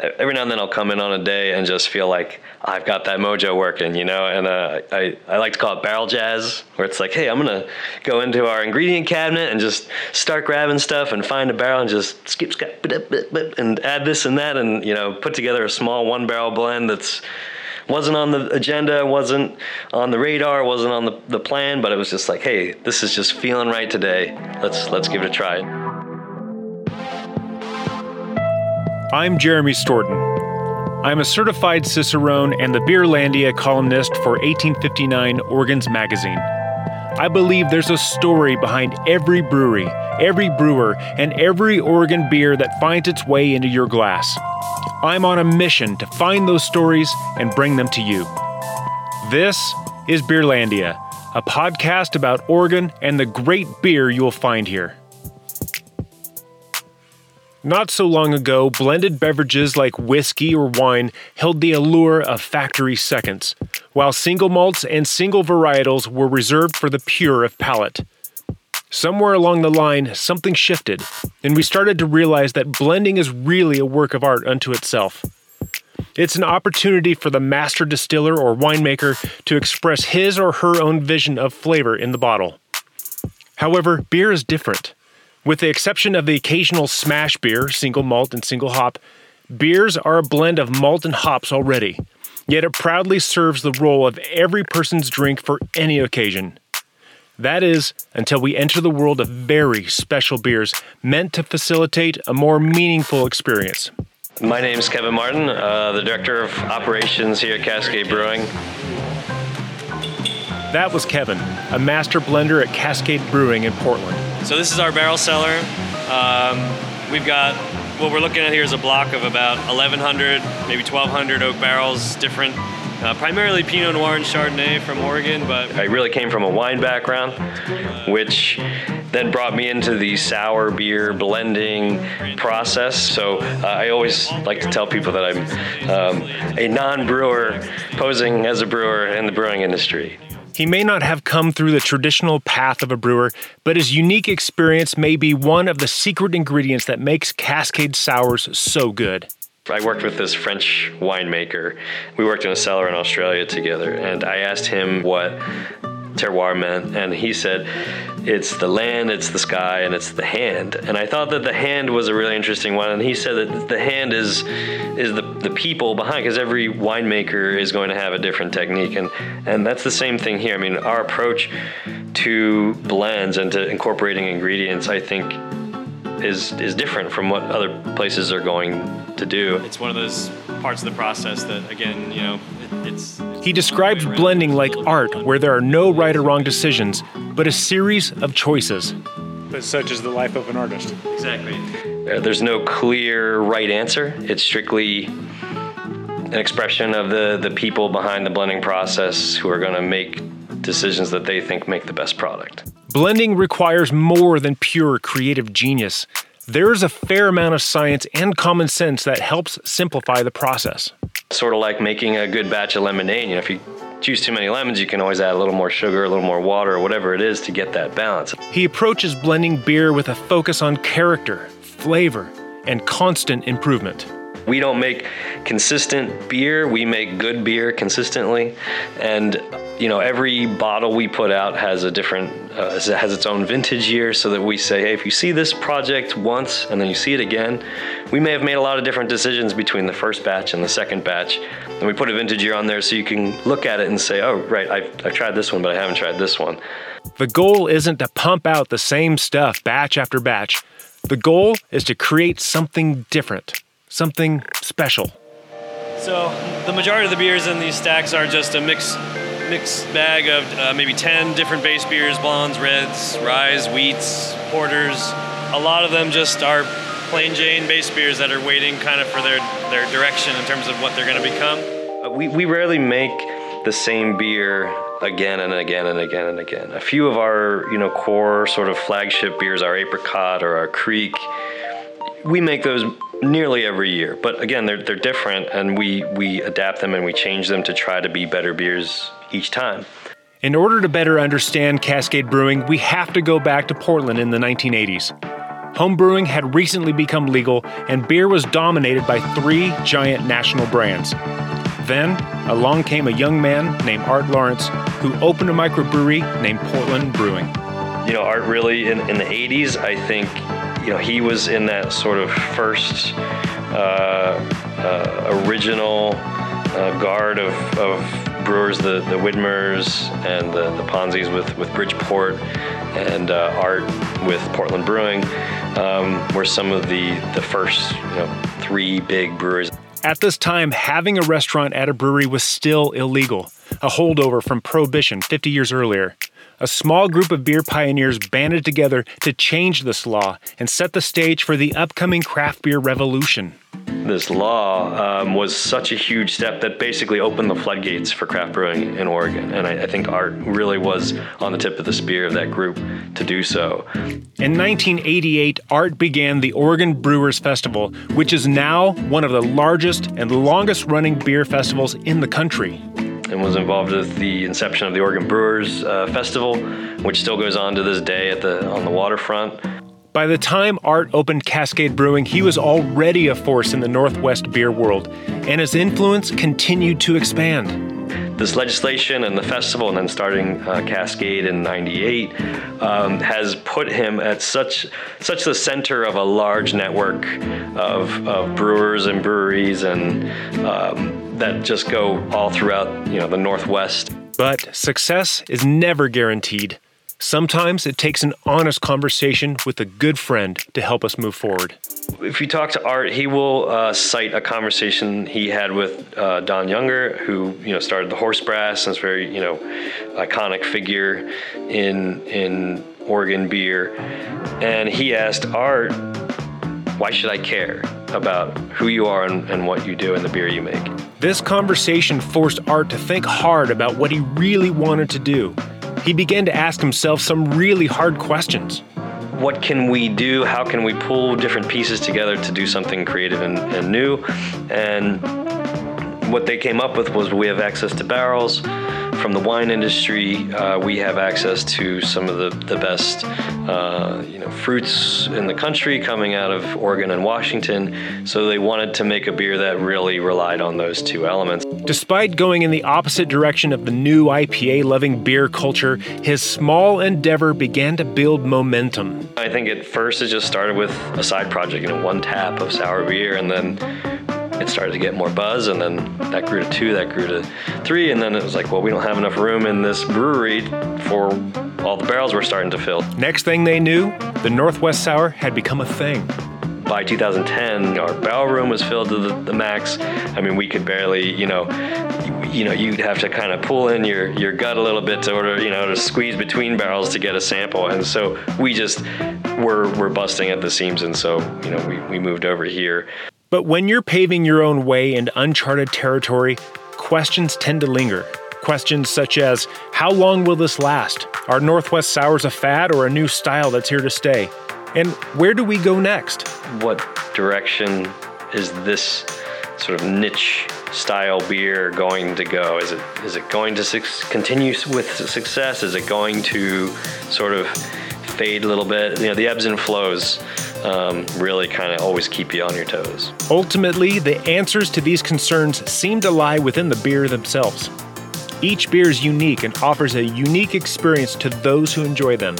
every now and then I'll come in on a day and just feel like I've got that mojo working, you know. And uh, I I like to call it barrel jazz, where it's like, hey, I'm gonna go into our ingredient cabinet and just start grabbing stuff and find a barrel and just skip skip and add this and that and you know put together a small one barrel blend that's wasn't on the agenda, wasn't on the radar, wasn't on the, the plan, but it was just like, hey, this is just feeling right today. Let's let's give it a try. I'm Jeremy Storton. I'm a certified Cicerone and the Beerlandia columnist for 1859 Oregon's Magazine. I believe there's a story behind every brewery, every brewer, and every Oregon beer that finds its way into your glass. I'm on a mission to find those stories and bring them to you. This is Beerlandia, a podcast about Oregon and the great beer you'll find here. Not so long ago, blended beverages like whiskey or wine held the allure of factory seconds, while single malts and single varietals were reserved for the pure of palate. Somewhere along the line, something shifted, and we started to realize that blending is really a work of art unto itself. It's an opportunity for the master distiller or winemaker to express his or her own vision of flavor in the bottle. However, beer is different. With the exception of the occasional smash beer, single malt and single hop, beers are a blend of malt and hops already, yet it proudly serves the role of every person's drink for any occasion. That is, until we enter the world of very special beers meant to facilitate a more meaningful experience. My name is Kevin Martin, uh, the Director of Operations here at Cascade Brewing. That was Kevin, a master blender at Cascade Brewing in Portland. So this is our barrel cellar. Um, we've got what we're looking at here is a block of about 1,100, maybe 1,200 oak barrels, different, uh, primarily Pinot Noir and Chardonnay from Oregon. But I really came from a wine background, which then brought me into the sour beer blending process. So uh, I always like to tell people that I'm um, a non-brewer posing as a brewer in the brewing industry. He may not have come through the traditional path of a brewer, but his unique experience may be one of the secret ingredients that makes Cascade Sours so good. I worked with this French winemaker. We worked in a cellar in Australia together, and I asked him what terroir meant, and he said it's the land, it's the sky, and it's the hand. And I thought that the hand was a really interesting one, and he said that the hand is is the, the people behind, because every winemaker is going to have a different technique, and and that's the same thing here. I mean, our approach to blends and to incorporating ingredients, I think, is is different from what other places are going to do. It's one of those parts of the process that, again, you know, it's, it's. He describes blending like art, where there are no right or wrong decisions, but a series of choices. But such is the life of an artist. Exactly. Uh, there's no clear right answer. It's strictly an expression of the the people behind the blending process who are going to make decisions that they think make the best product. Blending requires more than pure creative genius. There's a fair amount of science and common sense that helps simplify the process. Sort of like making a good batch of lemonade. You know, if you choose too many lemons, you can always add a little more sugar, a little more water, or whatever it is to get that balance. He approaches blending beer with a focus on character, flavor, and constant improvement. We don't make consistent beer, we make good beer consistently. And you know, every bottle we put out has a different, uh, has its own vintage year, so that we say, hey, if you see this project once and then you see it again, we may have made a lot of different decisions between the first batch and the second batch. And we put a vintage year on there so you can look at it and say, oh, right, I've, I've tried this one, but I haven't tried this one. The goal isn't to pump out the same stuff batch after batch. The goal is to create something different, something special. So, the majority of the beers in these stacks are just a mix mixed bag of uh, maybe 10 different base beers blondes, reds, ryes, wheats, porters. A lot of them just are plain Jane base beers that are waiting kind of for their, their direction in terms of what they're going to become. Uh, we, we rarely make the same beer again and again and again and again. A few of our, you know, core sort of flagship beers, our apricot or our kriek, we make those nearly every year. But again, they're, they're different and we, we adapt them and we change them to try to be better beers each time. In order to better understand Cascade Brewing, we have to go back to Portland in the 1980s. Homebrewing had recently become legal, and beer was dominated by three giant national brands. Then, along came a young man named Art Larrance who opened a microbrewery named Portland Brewing. You know, Art really in, in the 80s, I think, you know, he was in that sort of first uh, uh, original uh, guard of, of brewers, the, the Widmers and the, the Ponzis with, with Bridgeport and uh, Art with Portland Brewing um, were some of the, the first you know, three big brewers. At this time, having a restaurant at a brewery was still illegal, a holdover from Prohibition 50 years earlier. A small group of beer pioneers banded together to change this law and set the stage for the upcoming craft beer revolution this law um, was such a huge step that basically opened the floodgates for craft brewing in Oregon. And I, I, think Art really was on the tip of the spear of that group to do so. In 1988, Art began the Oregon Brewers Festival, which is now one of the largest and longest running beer festivals in the country. And was involved with the inception of the Oregon Brewers uh, Festival, which still goes on to this day at the on the waterfront. By the time Art opened Cascade Brewing, he was already a force in the Northwest beer world, and his influence continued to expand. This legislation and the festival, and then starting uh, Cascade in '98, um, has put him at such such the center of a large network of, of brewers and breweries, and um, that just go all throughout you know the Northwest. But success is never guaranteed. Sometimes it takes an honest conversation with a good friend to help us move forward. If you talk to Art, he will uh, cite a conversation he had with uh, Don Younger, who you know started the Horse Brass and is very you know iconic figure in in Oregon beer, and he asked Art, "Why should I care about who you are and, and what you do in the beer you make?" This conversation forced Art to think hard about what he really wanted to do he began to ask himself some really hard questions. What can we do? How can we pull different pieces together to do something creative and, and new? And what they came up with was we have access to barrels from the wine industry. Uh, we have access to some of the, the best uh, you know, fruits in the country coming out of Oregon and Washington. So they wanted to make a beer that really relied on those two elements. Despite going in the opposite direction of the new IPA loving beer culture, his small endeavor began to build momentum. I think at first it just started with a side project, you know, one tap of sour beer, and then it started to get more buzz, and then that grew to two, that grew to three, and then it was like, well, we don't have enough room in this brewery for all the barrels we're starting to fill. Next thing they knew, the Northwest Sour had become a thing. By 2010, our barrel room was filled to the, the max. I mean, we could barely, you know, you know, you'd have to kind of pull in your, your gut a little bit to order, you know, to squeeze between barrels to get a sample. And so we just were, were busting at the seams. And so, you know, we, we moved over here. But when you're paving your own way in uncharted territory, questions tend to linger. Questions such as How long will this last? Are Northwest Sours a fad or a new style that's here to stay? And where do we go next? What direction is this sort of niche style beer going to go? Is it is it going to su- continue with success? Is it going to sort of fade a little bit? You know, the ebbs and flows um, really kind of always keep you on your toes. Ultimately, the answers to these concerns seem to lie within the beer themselves. Each beer is unique and offers a unique experience to those who enjoy them.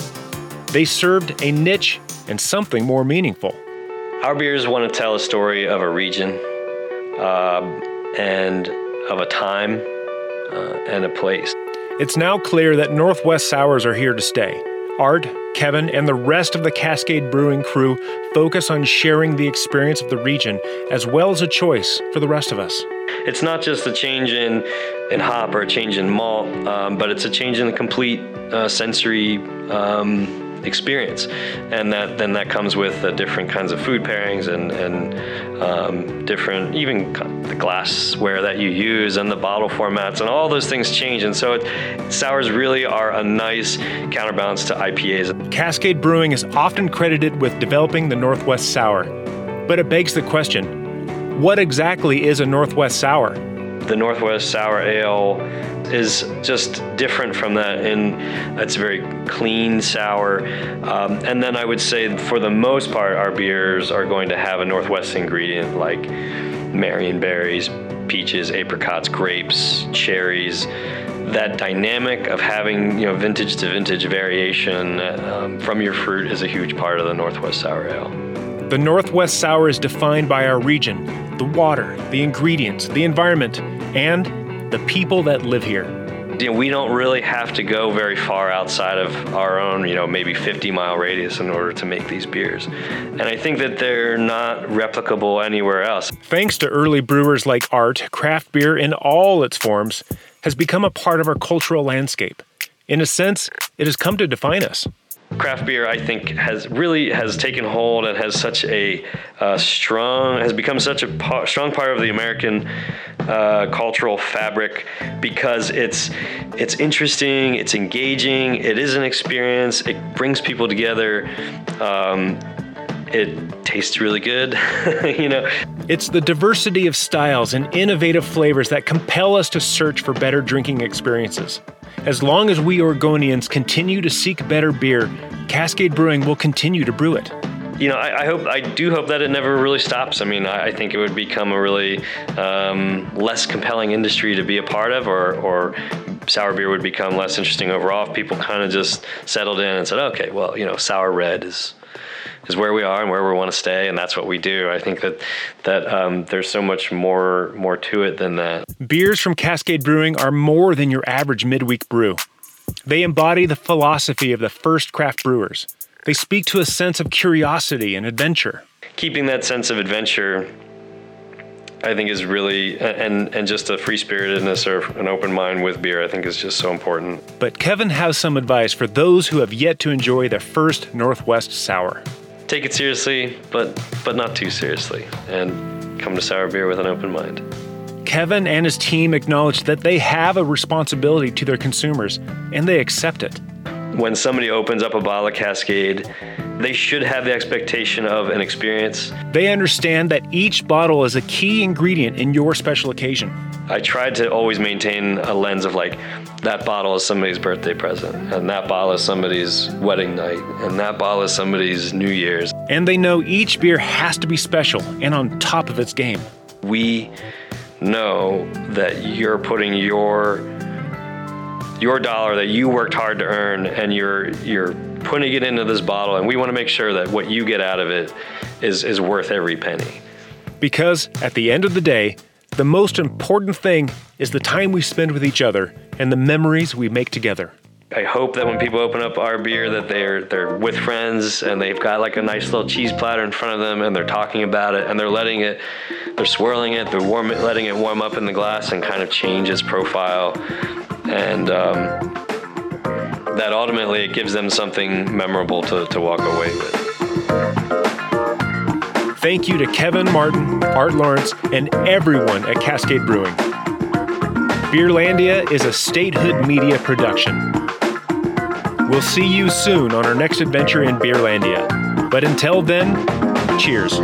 They served a niche and something more meaningful. Our beers want to tell a story of a region uh, and of a time uh, and a place. It's now clear that Northwest Sours are here to stay. Art, Kevin, and the rest of the Cascade Brewing crew focus on sharing the experience of the region as well as a choice for the rest of us. It's not just a change in, in hop or a change in malt, um, but it's a change in the complete uh, sensory um, experience, and that then that comes with uh, different kinds of food pairings and and um, different even the glassware that you use and the bottle formats and all those things change, and so it, sours really are a nice counterbalance to IPAs. Cascade Brewing is often credited with developing the Northwest Sour, but it begs the question: What exactly is a Northwest Sour? The Northwest Sour Ale is just different from that in it's very clean sour. Um, and then i would say for the most part our beers are going to have a northwest ingredient like marionberries peaches apricots grapes cherries. That dynamic of having you know vintage to vintage variation um, from your fruit is a huge part of the northwest sour ale. The Northwest Sour is defined by our region, the water, the ingredients, the environment, and the people that live here. You know, we don't really have to go very far outside of our own, you know, maybe 50 mile radius in order to make these beers. And I think that they're not replicable anywhere else. Thanks to early brewers like Art, craft beer in all its forms has become a part of our cultural landscape. In a sense, it has come to define us craft beer I think has really has taken hold and has such a uh, strong has become such a po- strong part of the American uh, cultural fabric because it's it's interesting, it's engaging, it is an experience, it brings people together. Um, it tastes really good, you know. It's the diversity of styles and innovative flavors that compel us to search for better drinking experiences. As long as we Oregonians continue to seek better beer, Cascade Brewing will continue to brew it. You know, I, I hope, I do hope that it never really stops. I mean, I, I think it would become a really um, less compelling industry to be a part of, or, or sour beer would become less interesting overall if people kind of just settled in and said, okay, well, you know, sour red is is where we are and where we want to stay, and that's what we do. I think that that um, there's so much more more to it than that. Beers from Cascade Brewing are more than your average midweek brew. They embody the philosophy of the first craft brewers. They speak to a sense of curiosity and adventure. Keeping that sense of adventure I think is really and and just a free spiritedness or an open mind with beer. I think is just so important. But Kevin has some advice for those who have yet to enjoy their first Northwest Sour take it seriously, but but not too seriously, and come to sour beer with an open mind. Kevin and his team acknowledge that they have a responsibility to their consumers, and they accept it. When somebody opens up a bottle of Cascade, they should have the expectation of an experience. They understand that each bottle is a key ingredient in your special occasion. I tried to always maintain a lens of like, that bottle is somebody's birthday present, and that bottle is somebody's wedding night, and that bottle is somebody's New Year's. And they know each beer has to be special and on top of its game. We know that you're putting your your dollar that you worked hard to earn and you're you're putting it into this bottle and we want to make sure that what you get out of it is is worth every penny. Because at the end of the day, the most important thing is the time we spend with each other and the memories we make together. I hope that when people open up our beer that they're they're with friends and they've got like a nice little cheese platter in front of them and they're talking about it and they're letting it they're swirling it they're warm letting it warm up in the glass and kind of change its profile and um, that ultimately it gives them something memorable to, to walk away with. Thank you to Kevin Martin, Art Larrance, and everyone at Cascade Brewing. Beerlandia is a statehood media production. We'll see you soon on our next adventure in Beerlandia. But until then, cheers.